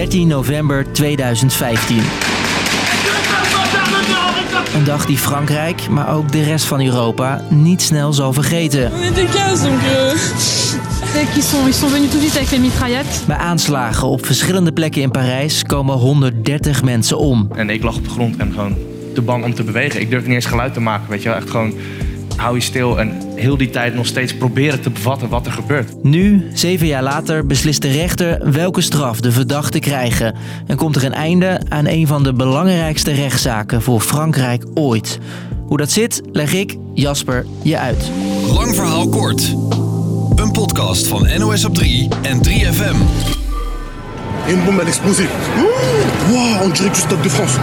13 november 2015. Een dag die Frankrijk, maar ook de rest van Europa niet snel zal vergeten. On était 15 donc. Ils sont, ils sont venus tout vite avec les mitraillettes. Bij aanslagen op verschillende plekken in Parijs komen 130 mensen om. En ik lag op de grond en gewoon te bang om te bewegen. Ik durfde niet eens geluid te maken, weet je wel. Echt gewoon, hou je stil en heel die tijd nog steeds proberen te bevatten wat er gebeurt. Nu, zeven jaar later, beslist de rechter welke straf de verdachten krijgen. En komt er een einde aan een van de belangrijkste rechtszaken voor Frankrijk ooit. Hoe dat zit, leg ik, Jasper, je uit. Lang verhaal kort. Een podcast van NOS op 3 en 3FM. Une bombe a explosé. Ouh, Wow, on dirait du Stade de France.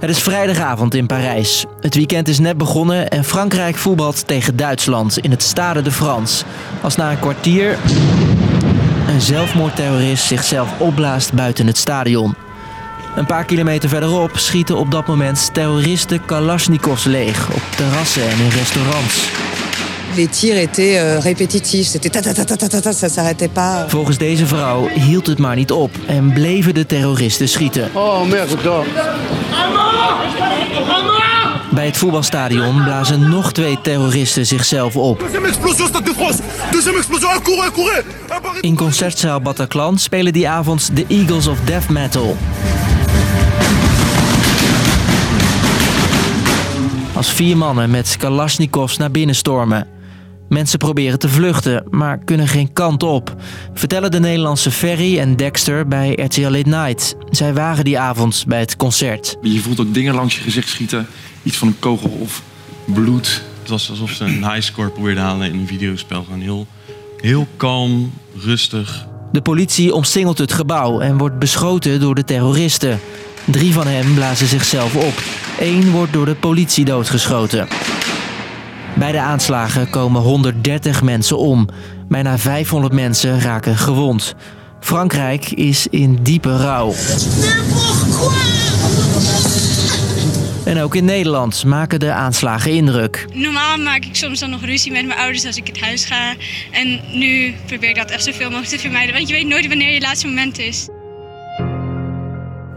Het is vrijdagavond in Parijs. Het weekend is net begonnen en Frankrijk voetbalt tegen Duitsland in het Stade de France. Als na een kwartier een zelfmoordterrorist zichzelf opblaast buiten het stadion. Een paar kilometer verderop schieten op dat moment terroristen Kalashnikovs leeg op terrassen en in restaurants. Les tirs étaient euh, répétitifs. C'était ta ta ta ta ta ta ta, ça s'arrêtait pas. Volgens deze vrouw hield het maar niet op en bleven de terroristen schieten. Oh merde. Bij het voetbalstadion blazen nog twee terroristen zichzelf op. Ah, In concertzaal Bataclan spelen die avond de Eagles of Death Metal. Als vier mannen met Kalashnikovs naar binnen stormen. Mensen proberen te vluchten, maar kunnen geen kant op. Vertellen de Nederlandse Ferry en Dexter bij RTL Late Night. Zij waren die avond bij het concert. Je voelt ook dingen langs je gezicht schieten. Iets van een kogel of bloed. Het was alsof ze een highscore probeerden halen in een videospel. Gewoon heel, heel kalm, rustig. De politie omsingelt het gebouw en wordt beschoten door de terroristen. Drie van hen blazen zichzelf op. Eén wordt door de politie doodgeschoten. Bij de aanslagen komen 130 mensen om. Bijna 500 mensen raken gewond. Frankrijk is in diepe rouw. En ook in Nederland maken de aanslagen indruk. Normaal maak ik soms dan nog ruzie met mijn ouders als ik het huis ga. En nu probeer ik dat echt zoveel mogelijk te vermijden. Want je weet nooit wanneer je laatste moment is.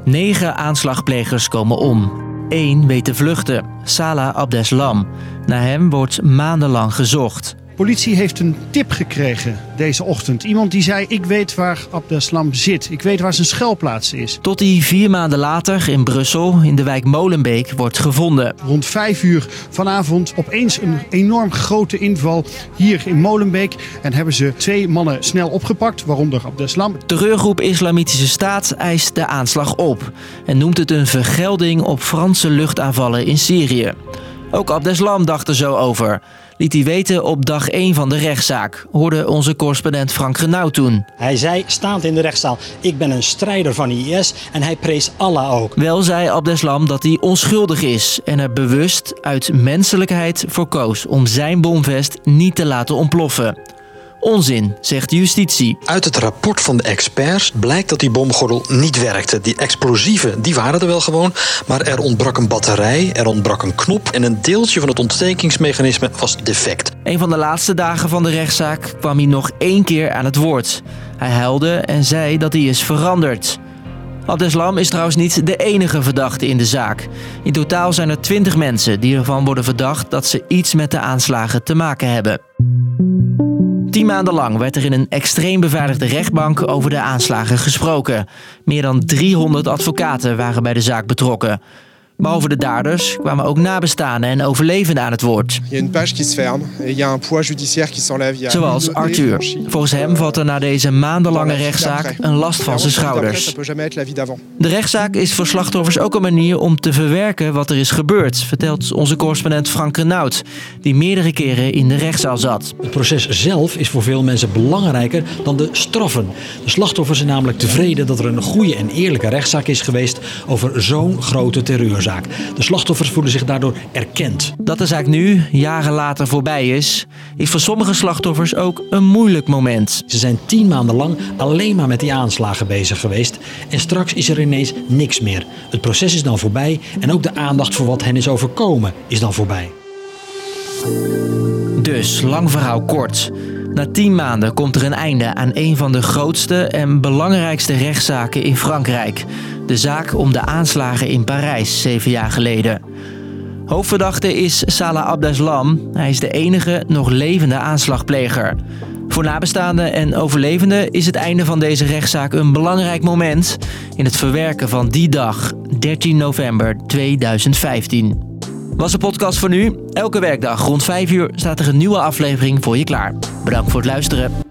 Negen aanslagplegers komen om. Eén weet te vluchten, Salah Abdeslam. Naar hem wordt maandenlang gezocht. Politie heeft een tip gekregen deze ochtend. Iemand die zei: Ik weet waar Abdeslam zit. Ik weet waar zijn schuilplaats is. Tot hij vier maanden later in Brussel, in de wijk Molenbeek, wordt gevonden. Rond vijf uur vanavond opeens een enorm grote inval hier in Molenbeek. En hebben ze twee mannen snel opgepakt, waaronder Abdeslam. Terreurgroep Islamitische Staat eist de aanslag op en noemt het een vergelding op Franse luchtaanvallen in Syrië. Ook Abdeslam dacht er zo over. Liet hij weten op dag 1 van de rechtszaak, hoorde onze correspondent Frank Genauw toen. Hij zei, staand in de rechtszaal, ik ben een strijder van IS en hij prees Allah ook. Wel zei Abdeslam dat hij onschuldig is en er bewust uit menselijkheid voor koos om zijn bomvest niet te laten ontploffen. Onzin, zegt justitie. Uit het rapport van de experts blijkt dat die bomgordel niet werkte. Die explosieven, die waren er wel gewoon, maar er ontbrak een batterij, er ontbrak een knop en een deeltje van het ontstekingsmechanisme was defect. Een van de laatste dagen van de rechtszaak kwam hij nog één keer aan het woord. Hij huilde en zei dat hij is veranderd. Abdeslam is trouwens niet de enige verdachte in de zaak. In totaal zijn er 20 mensen die ervan worden verdacht dat ze iets met de aanslagen te maken hebben. Tien maanden lang werd er in een extreem beveiligde rechtbank over de aanslagen gesproken. Meer dan 300 advocaten waren bij de zaak betrokken. Behalve de daders kwamen ook nabestaanden en overlevenden aan het woord. Zoals Arthur. Volgens hem valt er na deze maandenlange rechtszaak een last van zijn schouders. De rechtszaak is voor slachtoffers ook een manier om te verwerken wat er is gebeurd, vertelt onze correspondent Frank Renaud, die meerdere keren in de rechtszaal zat. Het proces zelf is voor veel mensen belangrijker dan de straffen. De slachtoffers zijn namelijk tevreden dat er een goede en eerlijke rechtszaak is geweest over zo'n grote De slachtoffers voelen zich daardoor erkend. Dat de zaak nu, jaren later, voorbij is, is voor sommige slachtoffers ook een moeilijk moment. Ze zijn tien maanden lang alleen maar met die aanslagen bezig geweest. En straks is er ineens niks meer. Het proces is dan voorbij en ook de aandacht voor wat hen is overkomen is dan voorbij. Dus, lang verhaal kort. Na tien maanden komt er een einde aan een van de grootste en belangrijkste rechtszaken in Frankrijk. De zaak om de aanslagen in Parijs zeven jaar geleden. Hoofdverdachte is Salah Abdeslam. Hij is de enige nog levende aanslagpleger. Voor nabestaanden en overlevenden is het einde van deze rechtszaak een belangrijk moment in het verwerken van die dag, 13 november 2015. Was de podcast voor nu? Elke werkdag rond 5 uur staat er een nieuwe aflevering voor je klaar. Bedankt voor het luisteren.